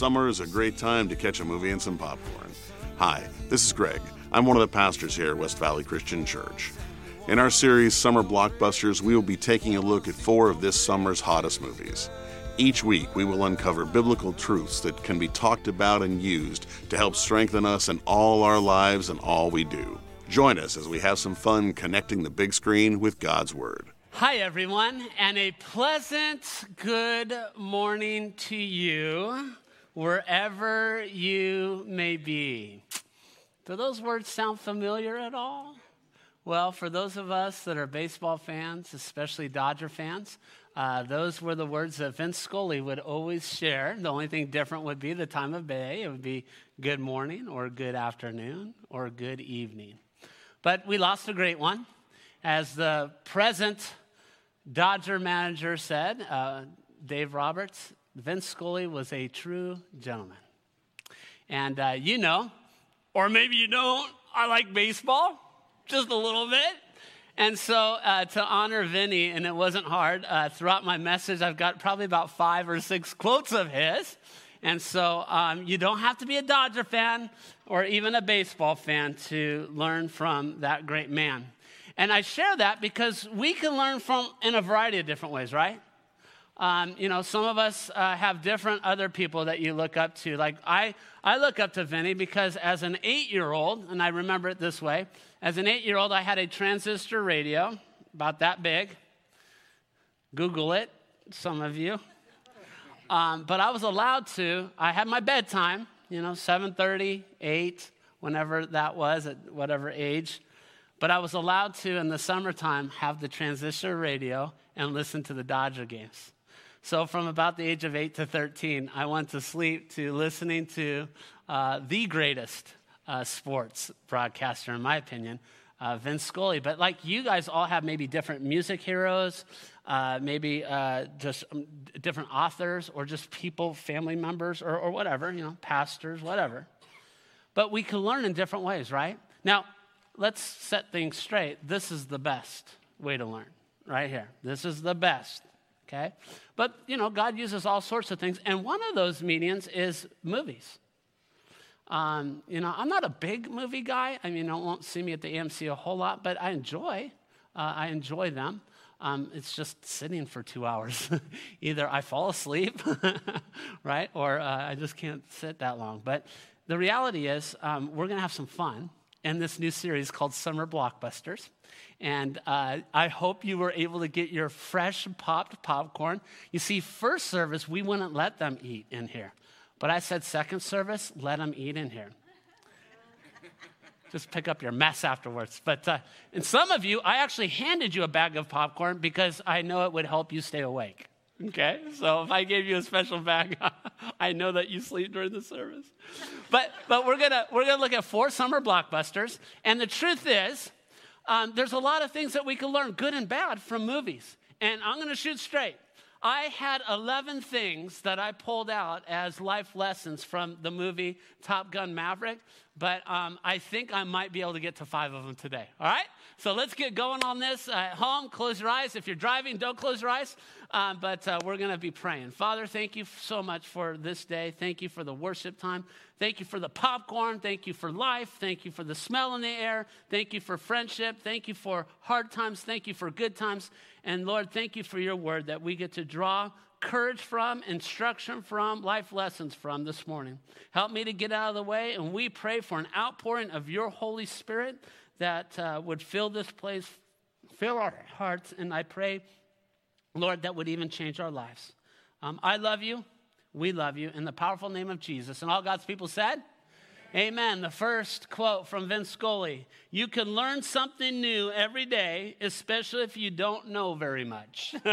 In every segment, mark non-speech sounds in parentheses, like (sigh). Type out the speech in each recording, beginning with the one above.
summer is a great time to catch a movie and some popcorn. Hi, this is Greg. I'm one of the pastors here at West Valley Christian Church. In our series, Summer Blockbusters, we will be taking a look at four of this summer's hottest movies. Each week, we will uncover biblical truths that can be talked about and used to help strengthen us in all our lives and all we do. Join us as we have some fun connecting the big screen with God's Word. Hi, everyone, and a pleasant good morning to you wherever you may be. Do those words sound familiar at all? Well, for those of us that are baseball fans, especially Dodger fans, uh, those were the words that Vin Scully would always share. The only thing different would be the time of day. It would be good morning or good afternoon or good evening. But we lost a great one. As the present Dodger manager said, uh, Dave Roberts, Vin Scully was a true gentleman. And uh, you know, or maybe you don't, I like baseball just a little bit. And so, uh, to honor Vinny, and it wasn't hard, uh, throughout my message, I've got probably about five or six quotes of his. And so, um, you don't have to be a Dodger fan or even a baseball fan to learn from that great man. And I share that because we can learn from in a variety of different ways, right? Um, you know, some of us uh, have different other people that you look up to. Like I, I look up to Vinny because as an eight-year-old, and I remember it this way, as an eight-year-old, I had a transistor radio about that big. Google it, some of you. Um, but I was allowed to. I had my bedtime, you know, 7:30, 8, whenever that was, at whatever age. But I was allowed to, in the summertime, have the transistor radio and listen to the Dodger games. So, from about the age of 8 to 13, I went to sleep to listening to uh, the greatest uh, sports broadcaster, in my opinion, uh, Vin Scully. But like you guys all have maybe different music heroes, uh, maybe uh, just um, different authors, or just people, family members, or, or whatever, you know, pastors, whatever. But we can learn in different ways, right? Now, let's set things straight. This is the best way to learn, right here. This is the best okay? But, you know, God uses all sorts of things. And one of those mediums is movies. Um, you know, I'm not a big movie guy. I mean, you won't see me at the AMC a whole lot, but I enjoy. Uh, I enjoy them. Um, it's just sitting for two hours. (laughs) Either I fall asleep, (laughs) right, or uh, I just can't sit that long. But the reality is, um, we're going to have some fun in this new series called Summer Blockbusters. And uh, I hope you were able to get your fresh popped popcorn. You see, first service, we wouldn't let them eat in here. But I said, second service, let them eat in here. Just pick up your mess afterwards. But uh, and some of you, I actually handed you a bag of popcorn because I know it would help you stay awake. Okay, so if I gave you a special bag, (laughs) I know that you sleep during the service. But but we're gonna we're gonna look at four summer blockbusters, and the truth is, um, there's a lot of things that we can learn, good and bad, from movies. And I'm gonna shoot straight. I had 11 things that I pulled out as life lessons from the movie Top Gun Maverick, but um, I think I might be able to get to five of them today. All right? So let's get going on this. Uh, at home, close your eyes. If you're driving, don't close your eyes. Um, but uh, we're going to be praying. Father, thank you so much for this day. Thank you for the worship time. Thank you for the popcorn. Thank you for life. Thank you for the smell in the air. Thank you for friendship. Thank you for hard times. Thank you for good times. And Lord, thank you for your word that we get to draw courage from, instruction from, life lessons from this morning. Help me to get out of the way. And we pray for an outpouring of your Holy Spirit that uh, would fill this place, fill our hearts. And I pray Lord, that would even change our lives. Um, I love you. We love you. In the powerful name of Jesus. And all God's people said, Amen. The first quote from Vin Scully You can learn something new every day, especially if you don't know very much. (laughs)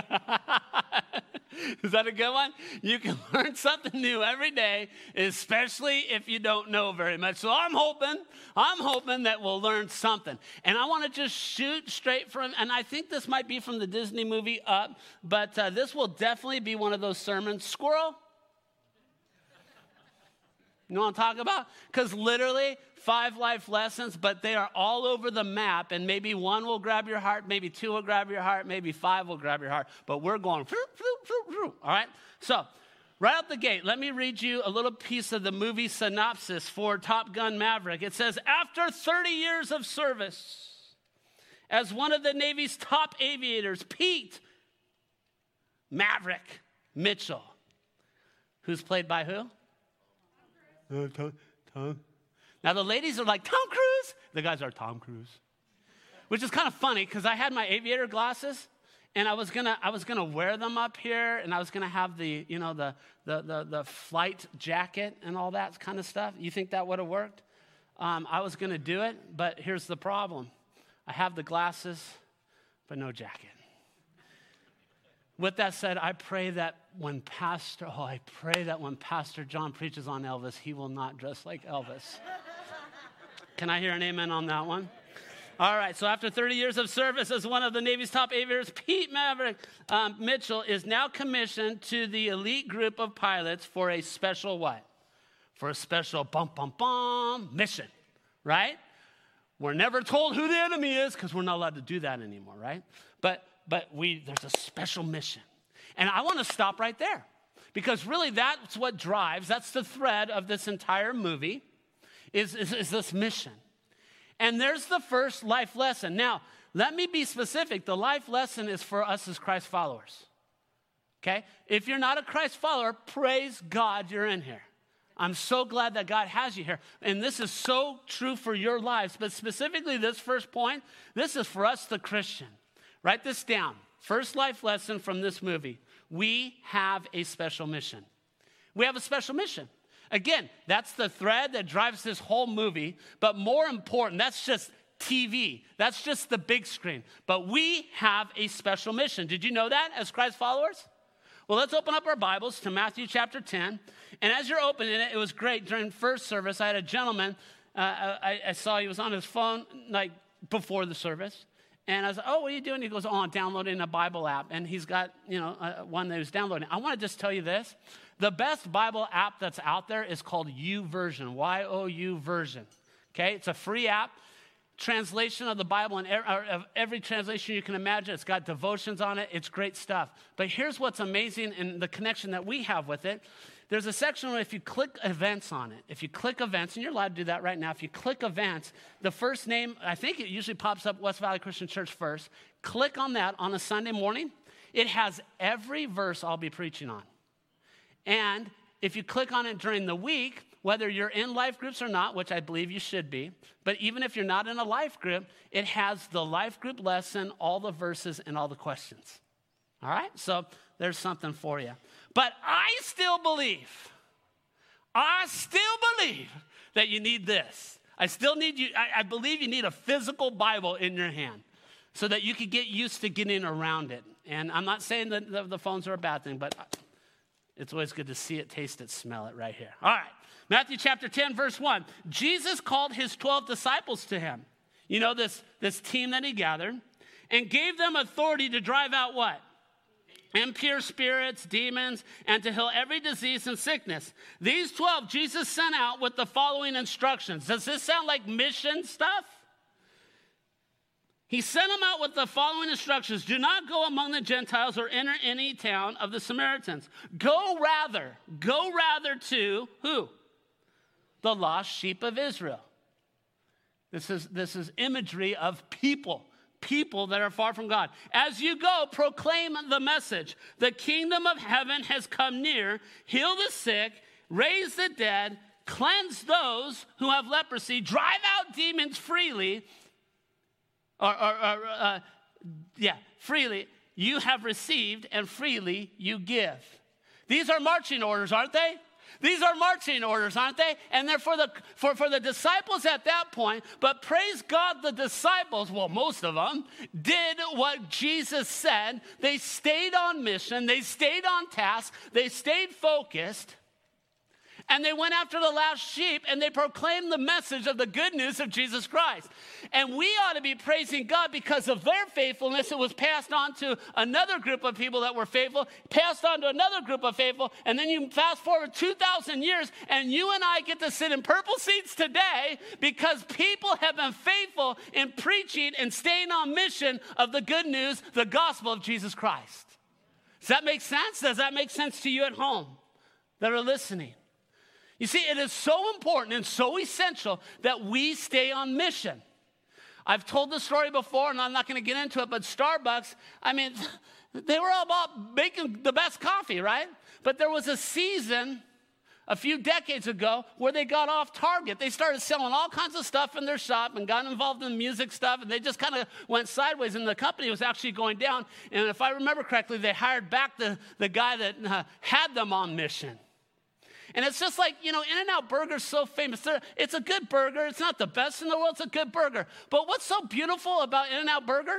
Is that a good one? You can (laughs) learn something new every day, especially if you don't know very much. So I'm hoping, I'm hoping that we'll learn something. And I want to just shoot straight from, and I think this might be from the Disney movie Up, but uh, this will definitely be one of those sermons. Squirrel, you know what I'm talking about? Because literally, five life lessons, but they are all over the map, and maybe one will grab your heart, maybe two will grab your heart, maybe five will grab your heart, but we're going, all right? So, Right out the gate, let me read you a little piece of the movie synopsis for Top Gun Maverick. It says After 30 years of service as one of the Navy's top aviators, Pete Maverick Mitchell, who's played by who? Uh, Tom, Tom. Now the ladies are like, Tom Cruise? The guys are Tom Cruise. Which is kind of funny because I had my aviator glasses and I was gonna I was gonna wear them up here, and I was gonna have the you know the the the, the flight jacket and all that kind of stuff. You think that would have worked? Um, I was gonna do it, but here's the problem: I have the glasses, but no jacket. With that said, I pray that when Pastor oh I pray that when Pastor John preaches on Elvis, he will not dress like Elvis. Can I hear an amen on that one? All right, so after 30 years of service as one of the Navy's top aviators, Pete Maverick um, Mitchell is now commissioned to the elite group of pilots for a special what? For a special bum bum bum mission, right? We're never told who the enemy is because we're not allowed to do that anymore, right? But but we there's a special mission. And I want to stop right there. Because really that's what drives, that's the thread of this entire movie, is, is, is this mission. And there's the first life lesson. Now, let me be specific. The life lesson is for us as Christ followers. Okay? If you're not a Christ follower, praise God you're in here. I'm so glad that God has you here. And this is so true for your lives. But specifically, this first point, this is for us, the Christian. Write this down. First life lesson from this movie. We have a special mission. We have a special mission. Again, that's the thread that drives this whole movie. But more important, that's just TV. That's just the big screen. But we have a special mission. Did you know that as Christ followers? Well, let's open up our Bibles to Matthew chapter 10. And as you're opening it, it was great. During first service, I had a gentleman, uh, I, I, saw he was on his phone like before the service. And I was like, oh, what are you doing? He goes, oh, I'm downloading a Bible app. And he's got, you know, uh, one that he was downloading. I want to just tell you this. The best Bible app that's out there is called YouVersion, Y O U version. Okay, it's a free app. Translation of the Bible and er, of every translation you can imagine. It's got devotions on it. It's great stuff. But here's what's amazing in the connection that we have with it. There's a section where if you click events on it, if you click events, and you're allowed to do that right now, if you click events, the first name, I think it usually pops up West Valley Christian Church first. Click on that on a Sunday morning. It has every verse I'll be preaching on. And if you click on it during the week, whether you're in life groups or not, which I believe you should be, but even if you're not in a life group, it has the life group lesson, all the verses, and all the questions. All right? So there's something for you. But I still believe, I still believe that you need this. I still need you, I, I believe you need a physical Bible in your hand so that you can get used to getting around it. And I'm not saying that the, the phones are a bad thing, but it's always good to see it, taste it, smell it right here. All right. Matthew chapter 10, verse 1. Jesus called his 12 disciples to him. You know, this, this team that he gathered, and gave them authority to drive out what? Impure spirits, demons, and to heal every disease and sickness. These 12 Jesus sent out with the following instructions. Does this sound like mission stuff? He sent them out with the following instructions Do not go among the Gentiles or enter any town of the Samaritans. Go rather, go rather to who? The lost sheep of Israel. This is, this is imagery of people, people that are far from God. As you go, proclaim the message the kingdom of heaven has come near, heal the sick, raise the dead, cleanse those who have leprosy, drive out demons freely or, or, or uh, yeah, freely you have received and freely you give. These are marching orders, aren't they? These are marching orders, aren't they? And they're for the, for, for the disciples at that point. But praise God, the disciples, well, most of them, did what Jesus said. They stayed on mission, they stayed on task, they stayed focused and they went after the last sheep and they proclaimed the message of the good news of Jesus Christ. And we ought to be praising God because of their faithfulness. It was passed on to another group of people that were faithful, passed on to another group of faithful, and then you fast forward 2,000 years and you and I get to sit in purple seats today because people have been faithful in preaching and staying on mission of the good news, the gospel of Jesus Christ. Does that make sense? Does that make sense to you at home? that are listening. You see, it is so important and so essential that we stay on mission. I've told the story before, and I'm not going to get into it, but Starbucks, I mean, (laughs) they were all about making the best coffee, right? But there was a season a few decades ago where they got off target. They started selling all kinds of stuff in their shop and got involved in music stuff, and they just kind of went sideways, and the company was actually going down. And if I remember correctly, they hired back the, the guy that uh, had them on mission. And it's just like, you know, In N Out Burger's so famous. It's a good burger. It's not the best in the world, it's a good burger. But what's so beautiful about In N Out Burger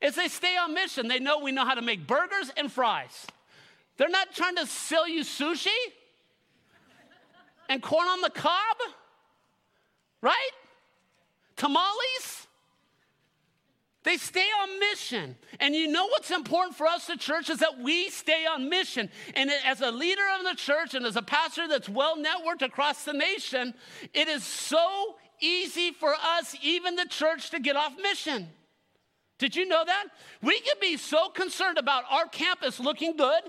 is they stay on mission. They know we know how to make burgers and fries. They're not trying to sell you sushi and corn on the cob, right? Tamales. They stay on mission. And you know what's important for us, the church, is that we stay on mission. And as a leader of the church and as a pastor that's well networked across the nation, it is so easy for us, even the church, to get off mission. Did you know that? We can be so concerned about our campus looking good,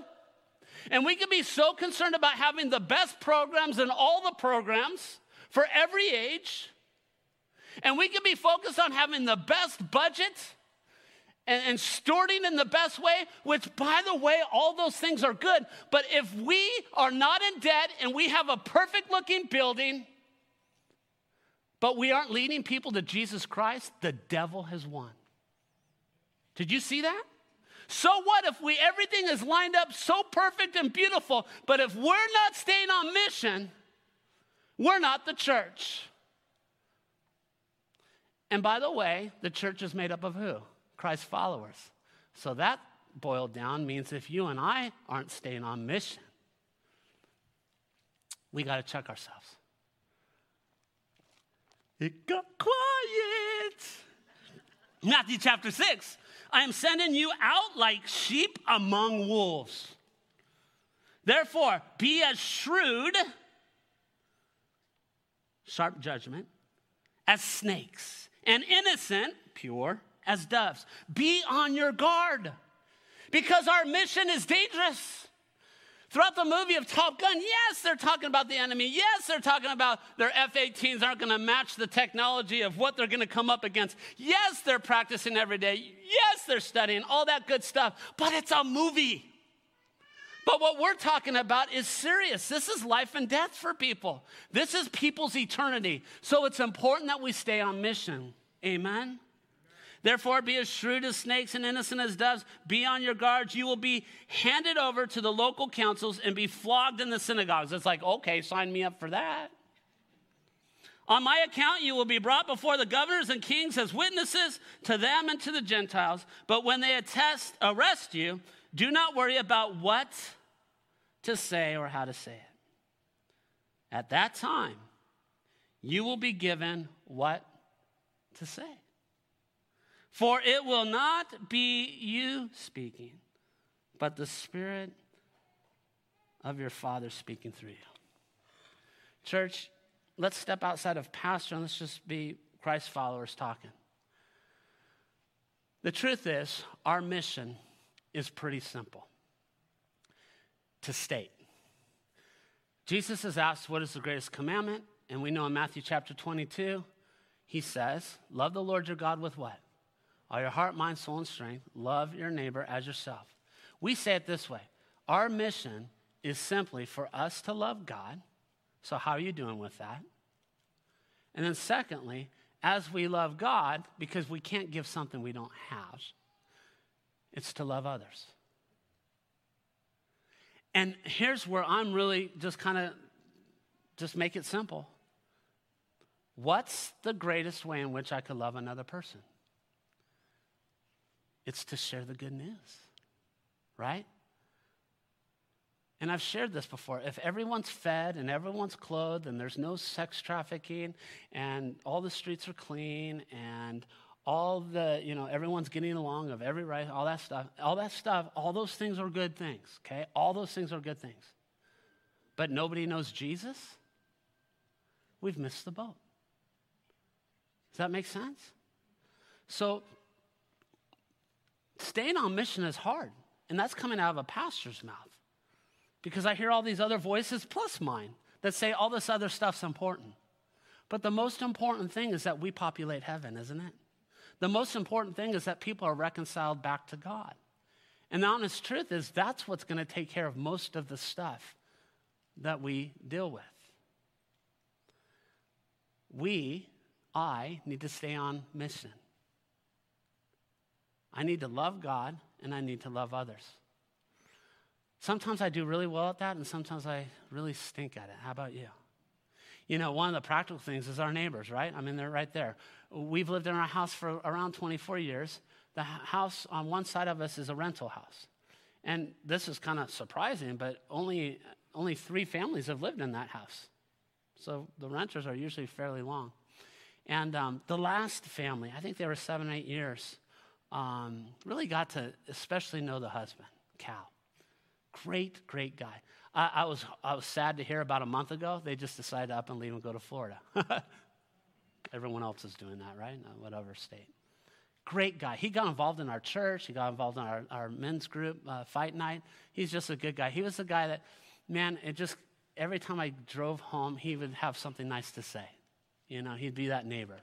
and we can be so concerned about having the best programs and all the programs for every age and we can be focused on having the best budget and, and stewarding in the best way, which, by the way, all those things are good. But if we are not in debt and we have a perfect looking building, but we aren't leading people to Jesus Christ, the devil has won. Did you see that? So what if we everything is lined up so perfect and beautiful, but if we're not staying on mission, we're not the church. And by the way, the church is made up of who? Christ followers. So that boiled down means if you and I aren't staying on mission, we got to check ourselves. It got quiet. Matthew chapter 6 I am sending you out like sheep among wolves. Therefore, be as shrewd, sharp judgment, as snakes and innocent, pure as doves. Be on your guard because our mission is dangerous. Throughout the movie of Top Gun, yes, they're talking about the enemy. Yes, they're talking about their F 18s aren't going to match the technology of what they're going to come up against. Yes, they're practicing every day. Yes, they're studying, all that good stuff. But it's a movie. But what we're talking about is serious. This is life and death for people. This is people's eternity. So it's important that we stay on mission. Amen. Therefore, be as shrewd as snakes and innocent as doves. Be on your guards. You will be handed over to the local councils and be flogged in the synagogues. It's like, okay, sign me up for that. On my account, you will be brought before the governors and kings as witnesses to them and to the Gentiles. But when they attest, arrest you, do not worry about what to say or how to say it. At that time, you will be given what to say. For it will not be you speaking, but the Spirit of your Father speaking through you. Church, let's step outside of pastor and let's just be Christ followers talking. The truth is, our mission is pretty simple to state. Jesus is asked, What is the greatest commandment? And we know in Matthew chapter 22, he says, Love the Lord your God with what? All your heart, mind, soul, and strength. Love your neighbor as yourself. We say it this way Our mission is simply for us to love God. So, how are you doing with that? And then, secondly, as we love God, because we can't give something we don't have, it's to love others. And here's where I'm really just kind of just make it simple. What's the greatest way in which I could love another person? It's to share the good news, right? And I've shared this before. If everyone's fed and everyone's clothed and there's no sex trafficking and all the streets are clean and all the, you know, everyone's getting along of every right, all that stuff, all that stuff, all those things are good things, okay? All those things are good things. But nobody knows Jesus? We've missed the boat. Does that make sense? So, staying on mission is hard, and that's coming out of a pastor's mouth because I hear all these other voices plus mine that say all this other stuff's important. But the most important thing is that we populate heaven, isn't it? The most important thing is that people are reconciled back to God. And the honest truth is that's what's going to take care of most of the stuff that we deal with. We, I, need to stay on mission. I need to love God and I need to love others. Sometimes I do really well at that, and sometimes I really stink at it. How about you? You know, one of the practical things is our neighbors, right? I mean, they're right there. We've lived in our house for around 24 years. The house on one side of us is a rental house. And this is kind of surprising, but only, only three families have lived in that house. So the renters are usually fairly long. And um, the last family, I think they were seven, eight years, um, really got to especially know the husband, Cal. Great, great guy. I, I, was, I was sad to hear about a month ago, they just decided to up and leave and go to Florida. (laughs) Everyone else is doing that, right? whatever state. Great guy. He got involved in our church. He got involved in our, our men's group, uh, fight night. He's just a good guy. He was the guy that, man, it just, every time I drove home, he would have something nice to say. You know, he'd be that neighbor.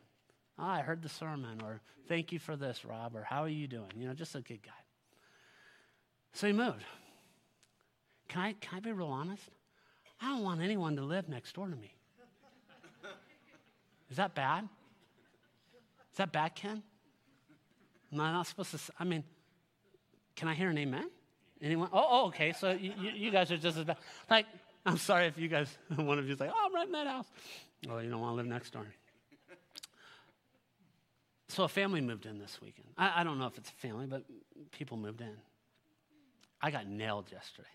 Oh, I heard the sermon, or thank you for this, Rob, or how are you doing? You know, just a good guy. So he moved. Can I, can I be real honest? I don't want anyone to live next door to me. Is that bad? Is that bad, Ken? Am I not supposed to? I mean, can I hear an amen? Anyone? Oh, oh okay. So you, you guys are just as bad. Like, I'm sorry if you guys, (laughs) one of you is like, oh, I'm renting that house. Oh, you don't want to live next door. So a family moved in this weekend. I, I don't know if it's a family, but people moved in. I got nailed yesterday.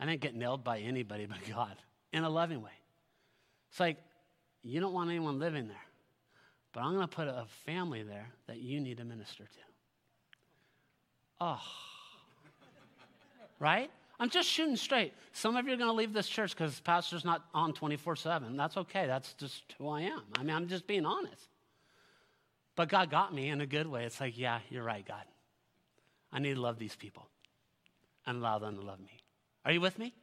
I didn't get nailed by anybody but God in a loving way. It's like, you don't want anyone living there, but I'm going to put a family there that you need to minister to. Oh. Right? I'm just shooting straight. Some of you are going to leave this church because the pastor's not on 24 7. That's okay. That's just who I am. I mean, I'm just being honest. But God got me in a good way. It's like, yeah, you're right, God. I need to love these people and allow them to love me. Are you with me?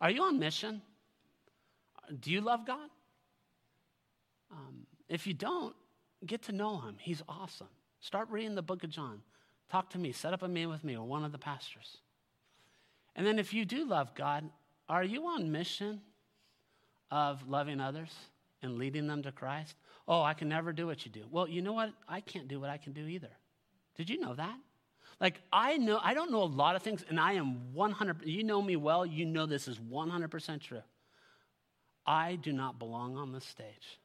Are you on mission? Do you love God? Um, if you don't, get to know him. He's awesome. Start reading the book of John. Talk to me. Set up a meeting with me or one of the pastors. And then, if you do love God, are you on mission of loving others and leading them to Christ? Oh, I can never do what you do. Well, you know what? I can't do what I can do either. Did you know that? Like, I know, I don't know a lot of things, and I am 100, you know me well, you know this is 100% true. I do not belong on this stage.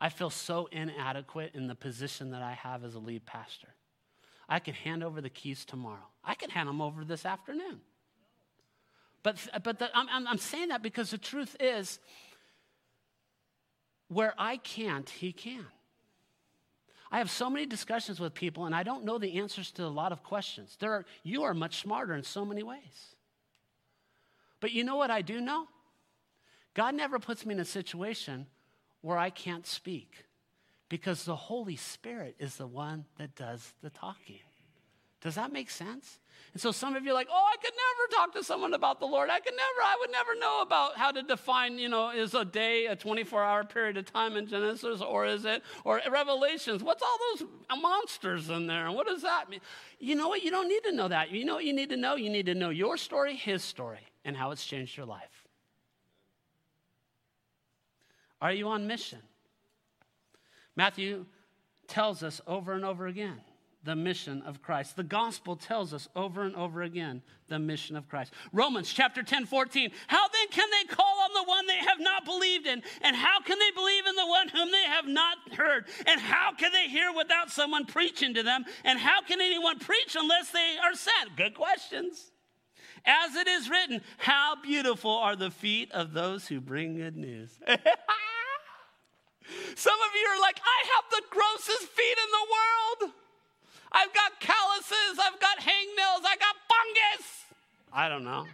I feel so inadequate in the position that I have as a lead pastor. I could hand over the keys tomorrow. I could hand them over this afternoon. But, but the, I'm, I'm saying that because the truth is, where I can't, he can. I have so many discussions with people, and I don't know the answers to a lot of questions. There are, you are much smarter in so many ways. But you know what I do know? God never puts me in a situation where I can't speak because the Holy Spirit is the one that does the talking. Does that make sense? And so some of you are like, oh, I could never talk to someone about the Lord. I could never, I would never know about how to define, you know, is a day a 24 hour period of time in Genesis or is it, or Revelations? What's all those monsters in there? And what does that mean? You know what? You don't need to know that. You know what you need to know? You need to know your story, his story, and how it's changed your life. Are you on mission? Matthew tells us over and over again the mission of Christ. The gospel tells us over and over again the mission of Christ. Romans chapter 10, 14. How then can they call on the one they have not believed in? And how can they believe in the one whom they have not heard? And how can they hear without someone preaching to them? And how can anyone preach unless they are sent? Good questions. As it is written, how beautiful are the feet of those who bring good news. (laughs) Some of you are like, I have the grossest feet in the world. I've got calluses, I've got hangnails, I got fungus. I don't know.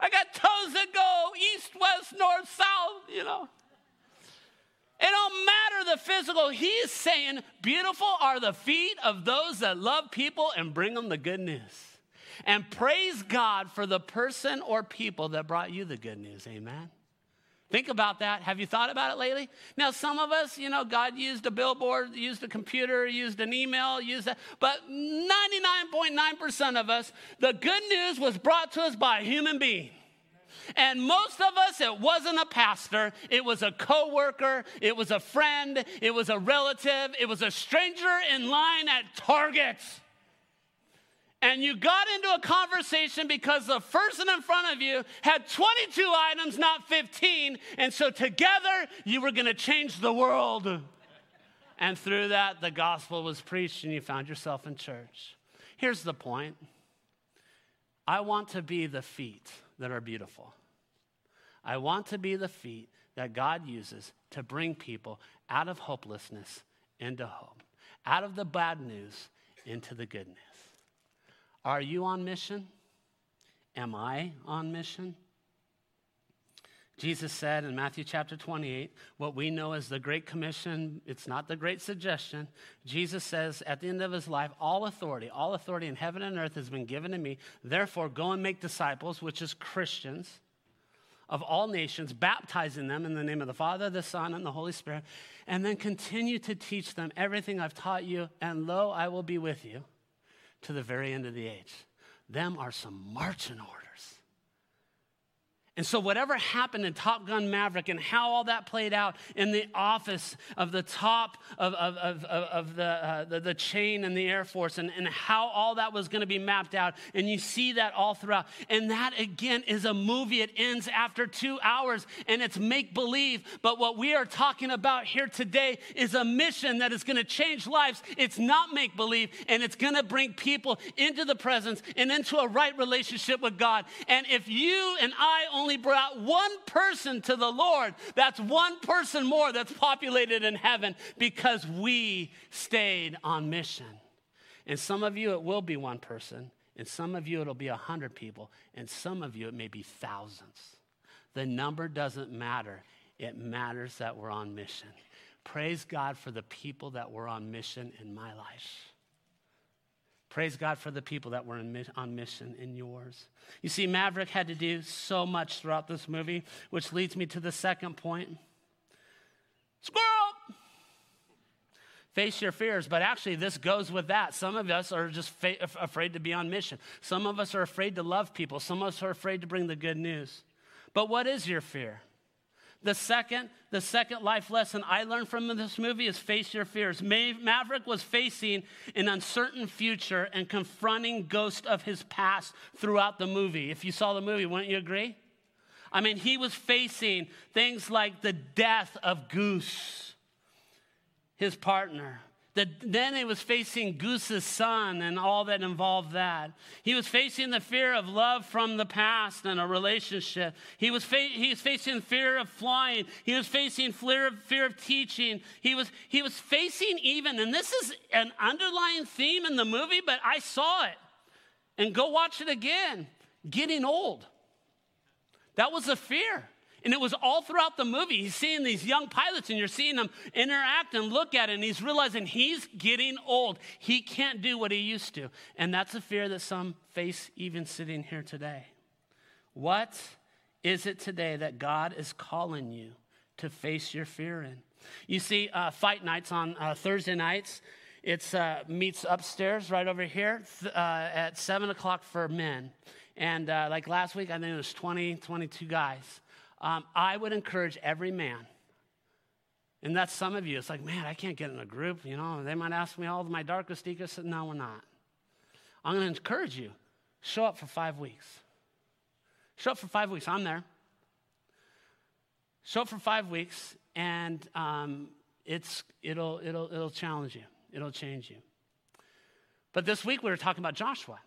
I got toes that go east, west, north, south, you know. It don't matter the physical. He is saying, beautiful are the feet of those that love people and bring them the good news. And praise God for the person or people that brought you the good news. Amen. Think about that. Have you thought about it lately? Now, some of us, you know, God used a billboard, used a computer, used an email, used that. But 99.9% of us, the good news was brought to us by a human being. And most of us, it wasn't a pastor, it was a coworker, it was a friend, it was a relative, it was a stranger in line at Target. And you got into a conversation because the person in front of you had 22 items, not 15. And so together you were going to change the world. And through that, the gospel was preached and you found yourself in church. Here's the point I want to be the feet that are beautiful. I want to be the feet that God uses to bring people out of hopelessness into hope, out of the bad news into the good news. Are you on mission? Am I on mission? Jesus said in Matthew chapter 28, what we know as the Great Commission, it's not the Great Suggestion. Jesus says at the end of his life, all authority, all authority in heaven and earth has been given to me. Therefore, go and make disciples, which is Christians of all nations, baptizing them in the name of the Father, the Son, and the Holy Spirit, and then continue to teach them everything I've taught you, and lo, I will be with you to the very end of the age. Them are some marching orders. And so, whatever happened in Top Gun Maverick and how all that played out in the office of the top of, of, of, of the, uh, the, the, chain in the Air Force and, and how all that was going to be mapped out, and you see that all throughout. And that, again, is a movie. It ends after two hours and it's make believe. But what we are talking about here today is a mission that is going to change lives. It's not make believe, and it's going to bring people into the presence and into a right relationship with God. And if you and I only only brought one person to the Lord, that's one person more that's populated in heaven because we stayed on mission. And some of you, it will be one person. And some of you, it'll be a hundred people. And some of you, it may be thousands. The number doesn't matter. It matters that we're on mission. Praise God for the people that were on mission in my life. Praise God for the people that were on mission in yours. You see, Maverick had to do so much throughout this movie, which leads me to the second point squirrel! Face your fears, but actually, this goes with that. Some of us are just fa- afraid to be on mission. Some of us are afraid to love people. Some of us are afraid to bring the good news. But what is your fear? The second, the second life lesson I learned from this movie is face your fears. Maverick was facing an uncertain future and confronting ghosts of his past throughout the movie. If you saw the movie, wouldn't you agree? I mean, he was facing things like the death of Goose, his partner, that then he was facing Goose's son and all that involved that. He was facing the fear of love from the past and a relationship. He was, fa- he was facing fear of flying. He was facing fear of, fear of teaching. He was, he was facing even, and this is an underlying theme in the movie, but I saw it. And go watch it again getting old. That was a fear. And it was all throughout the movie. He's seeing these young pilots, and you're seeing them interact and look at it, and he's realizing he's getting old. He can't do what he used to. And that's a fear that some face even sitting here today. What is it today that God is calling you to face your fear in? You see, uh, fight nights on uh, Thursday nights. It's uh, meets upstairs right over here th- uh, at 7 o'clock for men. And uh, like last week, I think it was 20, 22 guys um, I would encourage every man, and that's some of you, it's like, man, I can't get in a group, you know, they might ask me all of my darkest secrets. No, we're not. I'm going to encourage you show up for five weeks. Show up for five weeks. I'm there. Show up for five weeks, and um, it's, it'll, it'll, it'll challenge you, it'll change you. But this week we were talking about Joshua.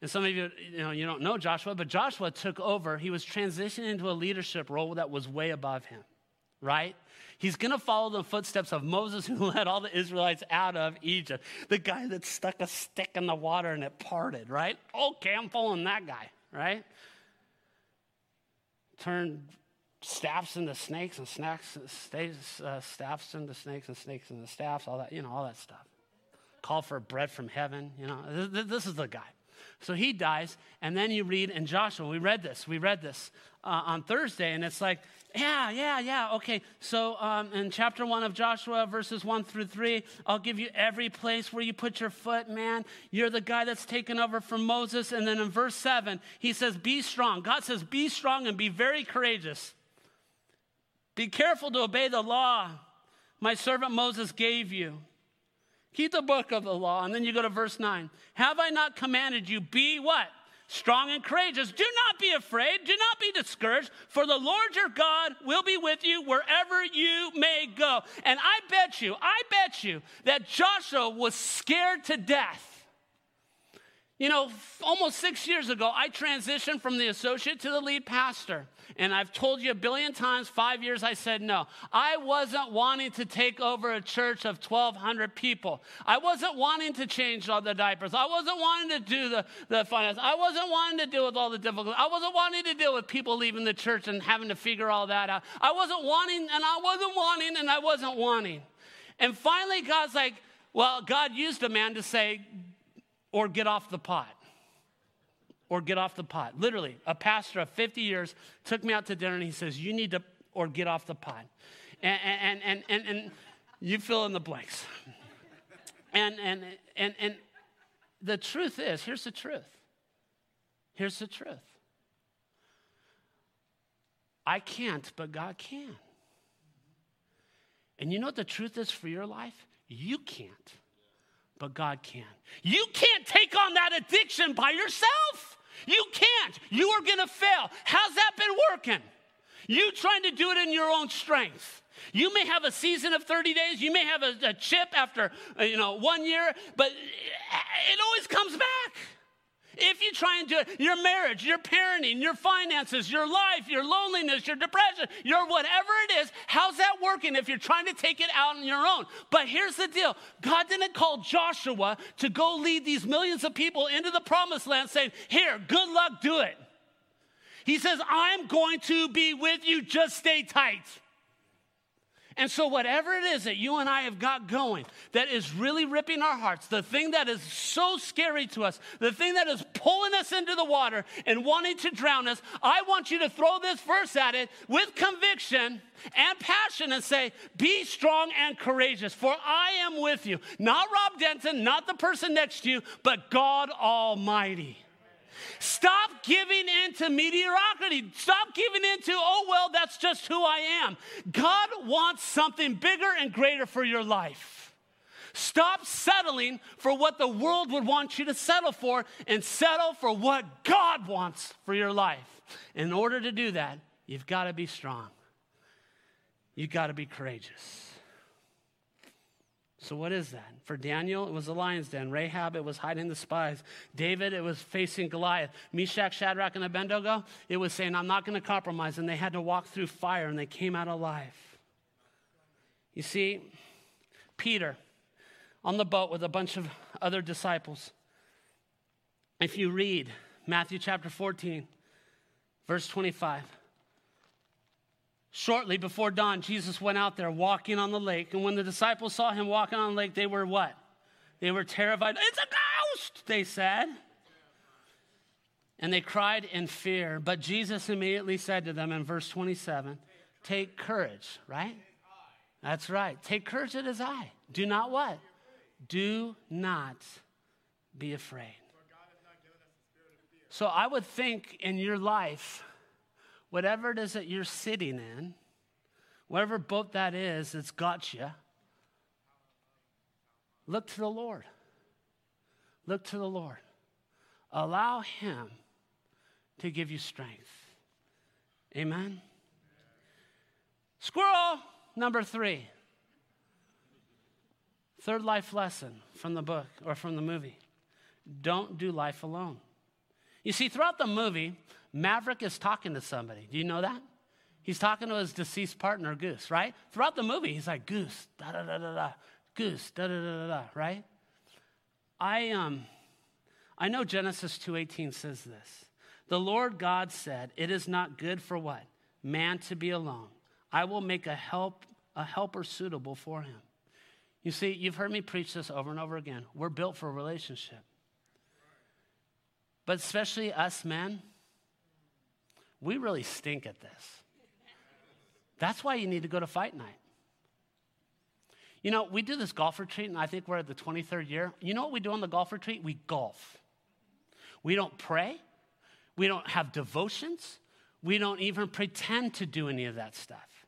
And some of you, you know, you don't know Joshua, but Joshua took over. He was transitioning into a leadership role that was way above him, right? He's going to follow the footsteps of Moses, (laughs) who led all the Israelites out of Egypt. The guy that stuck a stick in the water and it parted, right? Okay, I'm following that guy, right? Turned staffs into snakes and snacks, uh, staffs into snakes and snakes into staffs, all that, you know, all that stuff. Call for bread from heaven, you know. This is the guy So he dies, and then you read in Joshua, we read this, we read this uh, on Thursday, and it's like, yeah, yeah, yeah, okay. So um, in chapter one of Joshua, verses one through three, I'll give you every place where you put your foot, man. You're the guy that's taken over from Moses. And then in verse seven, he says, be strong. God says, be strong and be very courageous. Be careful to obey the law my servant Moses gave you. Keep the book of the law. And then you go to verse 9. Have I not commanded you, be what? Strong and courageous. Do not be afraid. Do not be discouraged, for the Lord your God will be with you wherever you may go. And I bet you, I bet you that Joshua was scared to death. You know, almost six years ago, I transitioned from the associate to the lead pastor. And I've told you a billion times, five years I said no. I wasn't wanting to take over a church of 1,200 people. I wasn't wanting to change all the diapers. I wasn't wanting to do the, the finance. I wasn't wanting to deal with all the difficulties. I wasn't wanting to deal with people leaving the church and having to figure all that out. I wasn't wanting, and I wasn't wanting, and I wasn't wanting. And finally, God's like, well, God used a man to say, or get off the pot or get off the pot. Literally, a pastor of 50 years took me out to dinner and he says, You need to, or get off the pot. And, and, and, and, and you fill in the blanks. And, and, and, and the truth is here's the truth. Here's the truth. I can't, but God can. And you know what the truth is for your life? You can't, but God can. You can't take on that addiction by yourself. You can't. You are going to fail. How's that been working? You trying to do it in your own strength. You may have a season of 30 days. You may have a, a chip after, uh, you know, one year, but it always comes back. If you try and do it, your marriage, your parenting, your finances, your life, your loneliness, your depression, your whatever it is, how's that working if you're trying to take it out on your own? But here's the deal God didn't call Joshua to go lead these millions of people into the promised land saying, Here, good luck, do it. He says, I'm going to be with you, just stay tight. And so, whatever it is that you and I have got going that is really ripping our hearts, the thing that is so scary to us, the thing that is pulling us into the water and wanting to drown us, I want you to throw this verse at it with conviction and passion and say, Be strong and courageous, for I am with you. Not Rob Denton, not the person next to you, but God Almighty. Stop giving in to mediocrity. Stop giving in to, oh, well, that's just who I am. God wants something bigger and greater for your life. Stop settling for what the world would want you to settle for and settle for what God wants for your life. In order to do that, you've got to be strong. You've got to be courageous. So, what is that? For Daniel, it was the lion's den. Rahab, it was hiding the spies. David, it was facing Goliath. Meshach, Shadrach, and Abednego, it was saying, I'm not going to compromise. And they had to walk through fire and they came out alive. You see, Peter on the boat with a bunch of other disciples. If you read Matthew chapter 14, verse 25, Shortly before dawn, Jesus went out there walking on the lake. And when the disciples saw him walking on the lake, they were what? They were terrified. It's a ghost, they said. And they cried in fear. But Jesus immediately said to them in verse 27 Take courage, right? That's right. Take courage, it is I. Do not what? Do not be afraid. So I would think in your life, whatever it is that you're sitting in, whatever boat that is that's got you, look to the Lord. Look to the Lord. Allow Him to give you strength. Amen. Squirrel number three. Third life lesson from the book or from the movie. Don't do life alone. You see, throughout the movie, Maverick is talking to somebody. Do you know that? He's talking to his deceased partner, Goose, right? Throughout the movie, he's like, Goose, da da da da da, Goose, da da da da da, right? I um, I know Genesis 2:18 says this. The Lord God said, "It is not good for what man to be alone. I will make a help a helper suitable for him." You see, you've heard me preach this over and over again. We're built for a relationship. But especially us men, we really stink at this. That's why you need to go to fight night. You know, we do this golf retreat, and I think we're at the 23rd year. You know what we do on the golf retreat? We golf. We don't pray, we don't have devotions, we don't even pretend to do any of that stuff.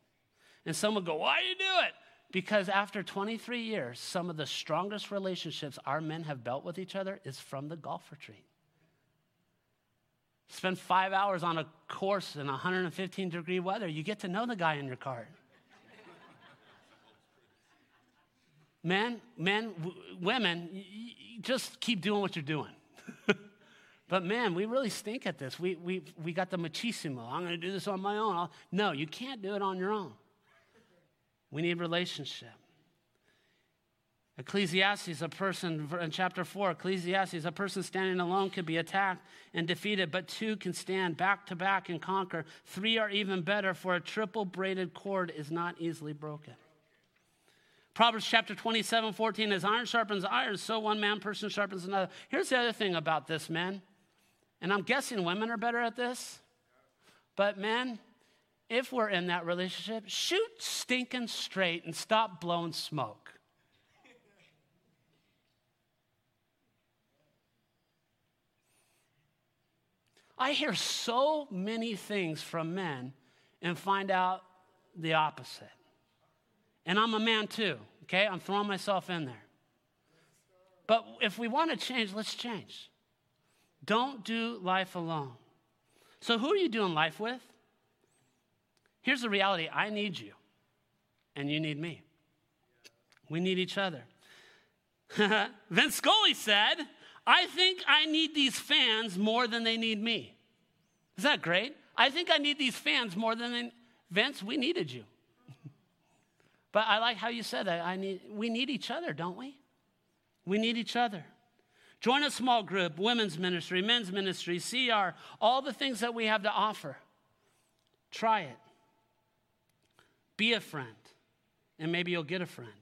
And someone go, Why do you do it? Because after 23 years, some of the strongest relationships our men have built with each other is from the golf retreat. Spend five hours on a course in 115 degree weather, you get to know the guy in your cart. men, men, w- women, y- y- just keep doing what you're doing. (laughs) but man, we really stink at this. We, we, we got the machismo. I'm going to do this on my own. I'll, no, you can't do it on your own. We need relationship. Ecclesiastes, a person, in chapter 4, Ecclesiastes, a person standing alone could be attacked and defeated, but two can stand back to back and conquer. Three are even better, for a triple braided cord is not easily broken. Proverbs chapter 27, 14, as iron sharpens iron, so one man person sharpens another. Here's the other thing about this, men, and I'm guessing women are better at this, but men, if we're in that relationship, shoot stinking straight and stop blowing smoke. I hear so many things from men and find out the opposite. And I'm a man too, okay? I'm throwing myself in there. But if we want to change, let's change. Don't do life alone. So, who are you doing life with? Here's the reality I need you, and you need me. We need each other. (laughs) Vin Scully said, I think I need these fans more than they need me. Is that great? I think I need these fans more than they, Vince, we needed you. (laughs) but I like how you said that. I need, we need each other, don't we? We need each other. Join a small group, women's ministry, men's ministry, CR, all the things that we have to offer. Try it. Be a friend, and maybe you'll get a friend.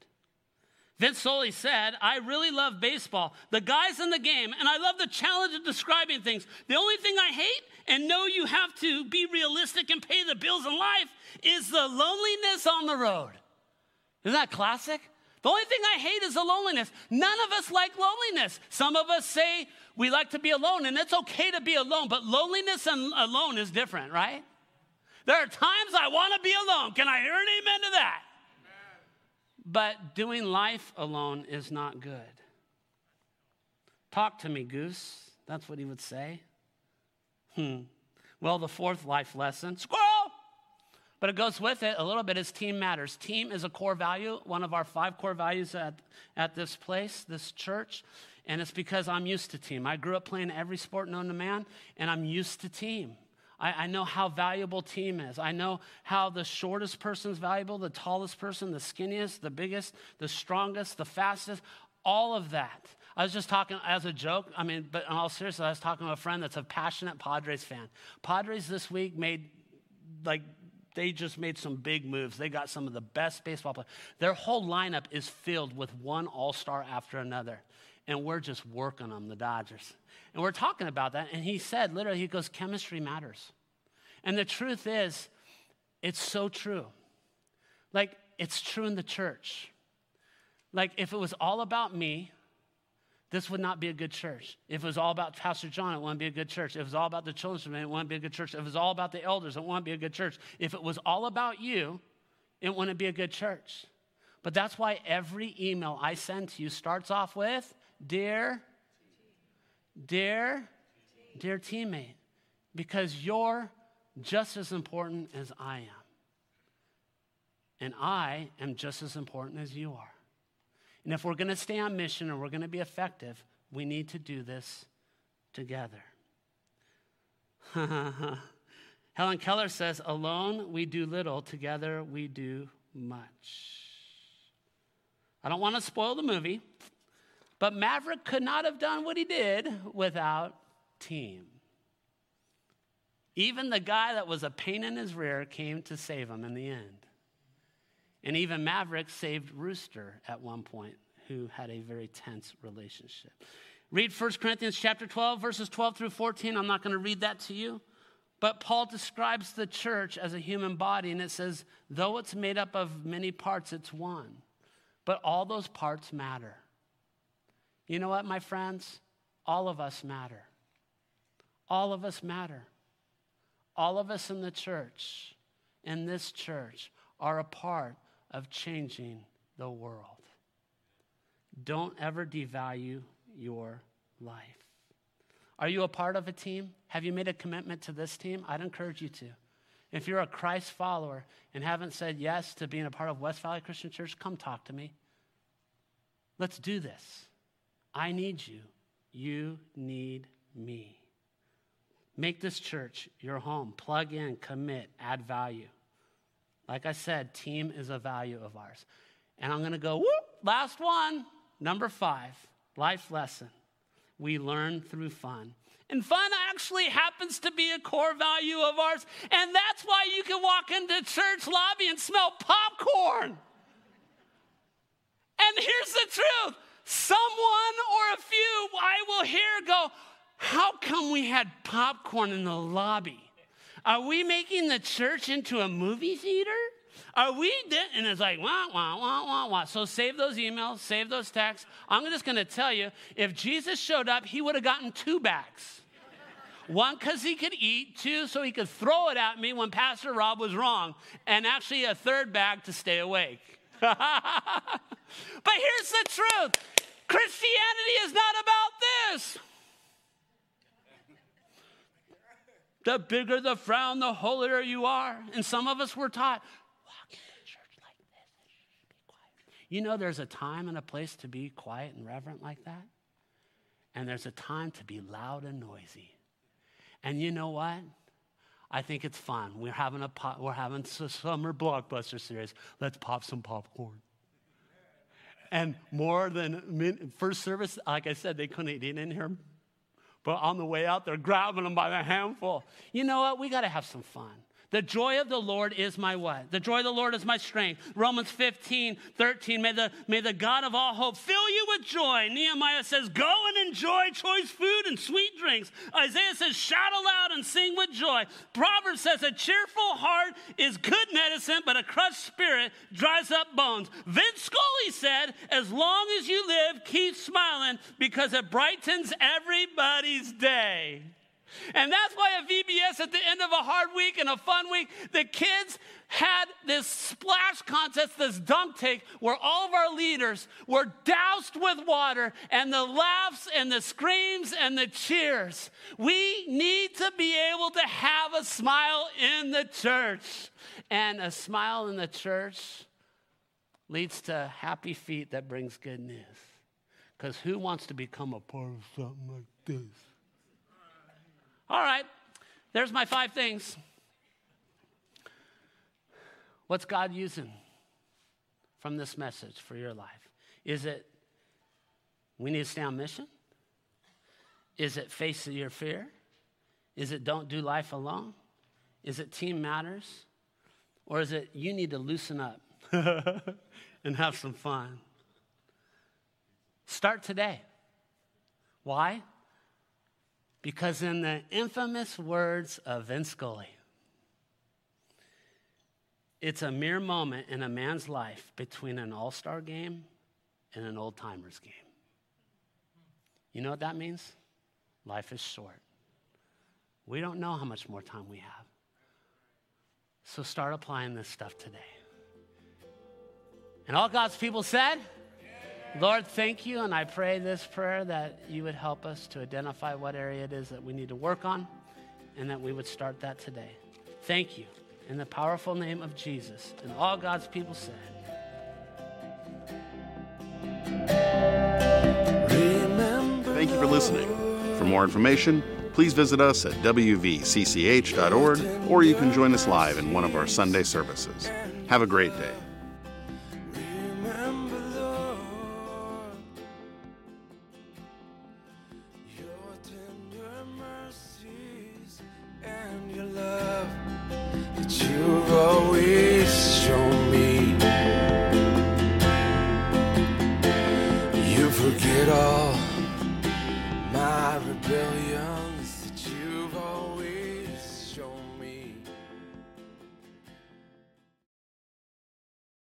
Vin Scully said, I really love baseball, the guys in the game, and I love the challenge of describing things. The only thing I hate, and know you have to be realistic and pay the bills in life, is the loneliness on the road. Isn't that classic? The only thing I hate is the loneliness. None of us like loneliness. Some of us say we like to be alone, and it's okay to be alone, but loneliness and alone is different, right? There are times I want to be alone. Can I hear an amen to that? But doing life alone is not good. Talk to me, goose. That's what he would say. Hmm. Well, the fourth life lesson squirrel! But it goes with it a little bit is team matters. Team is a core value, one of our five core values at, at this place, this church. And it's because I'm used to team. I grew up playing every sport known to man, and I'm used to team. I, I know how valuable team is. I know how the shortest person is valuable, the tallest person, the skinniest, the biggest, the strongest, the fastest, all of that. I was just talking as a joke. I mean, but in all seriousness, I was talking to a friend that's a passionate Padres fan. Padres this week made like they just made some big moves. They got some of the best baseball players. Their whole lineup is filled with one all star after another. And we're just working on the Dodgers. And we're talking about that. And he said, literally, he goes, chemistry matters. And the truth is, it's so true. Like, it's true in the church. Like, if it was all about me, this would not be a good church. If it was all about Pastor John, it wouldn't be a good church. If it was all about the children, it wouldn't be a good church. If it was all about the elders, it wouldn't be a good church. If it was all about you, it wouldn't be a good church. But that's why every email I send to you starts off with, Dear, dear, dear teammate, because you're just as important as I am. And I am just as important as you are. And if we're going to stay on mission and we're going to be effective, we need to do this together. (laughs) Helen Keller says, Alone we do little, together we do much. I don't want to spoil the movie, but Maverick could not have done what he did without team. Even the guy that was a pain in his rear came to save him in the end. And even Maverick saved Rooster at one point, who had a very tense relationship. Read 1 Corinthians chapter 12, verses 12 through 14. I'm not going to read that to you. But Paul describes the church as a human body, and it says, though it's made up of many parts, it's one. But all those parts matter. You know what, my friends? All of us matter. All of us matter. All of us in the church, in this church, are a part of changing the world. Don't ever devalue your life. Are you a part of a team? Have you made a commitment to this team? I'd encourage you to. If you're a Christ follower and haven't said yes to being a part of West Valley Christian Church, come talk to me. Let's do this. I need you. You need me. Make this church your home. Plug in, commit, add value. Like I said, team is a value of ours. And I'm going to go, whoop, last one. Number five, life lesson. We learn through fun. And fun actually happens to be a core value of ours. And that's why you can walk into church lobby and smell popcorn. And here's the truth someone or a few I will hear go, How come we had popcorn in the lobby? Are we making the church into a movie theater? Are we? and it's like, wah, wah, wah, wah, wah. So save those emails, save those texts. I'm just going to tell you if Jesus showed up, he would have gotten two bags. One, because he could eat. Two, so he could throw it at me when Pastor Rob was wrong. And actually, a third bag to stay awake. (laughs) but here's the truth Christianity is not about this. The bigger the frown, the holier you are. And some of us were taught, walk church like this, be quiet. You know, there's a time and a place to be quiet and reverent like that. And there's a time to be loud and noisy. And you know what? I think it's fun. We're having a pop, we're having a summer blockbuster series. Let's pop some popcorn. And more than first service, like I said, they couldn't eat in here. But on the way out, they're grabbing them by the handful. You know what? We got to have some fun. The joy of the Lord is my what? The joy of the Lord is my strength. Romans 15, 13. May the, may the God of all hope fill you with joy. Nehemiah says, Go and enjoy choice food and sweet drinks. Isaiah says, Shout aloud and sing with joy. Proverbs says, A cheerful heart is good medicine, but a crushed spirit dries up bones. Vin Scully said, As long as you live, keep smiling because it brightens everybody's day. And that's why at VBS, at the end of a hard week and a fun week, the kids had this splash contest, this dunk tank, where all of our leaders were doused with water, and the laughs and the screams and the cheers. We need to be able to have a smile in the church. And a smile in the church leads to happy feet that brings good news. Because who wants to become a part of something like this? All right, there's my five things. What's God using from this message for your life? Is it we need to stay on mission? Is it face your fear? Is it don't do life alone? Is it team matters? Or is it you need to loosen up (laughs) and have some fun? Start today. Why? Because, in the infamous words of Vin Scully, it's a mere moment in a man's life between an all star game and an old timers game. You know what that means? Life is short. We don't know how much more time we have. So start applying this stuff today. And all God's people said, Lord, thank you. And I pray this prayer that you would help us to identify what area it is that we need to work on and that we would start that today. Thank you. In the powerful name of Jesus. And all God's people said, Thank you for listening. For more information, please visit us at wvcch.org or you can join us live in one of our Sunday services. Have a great day.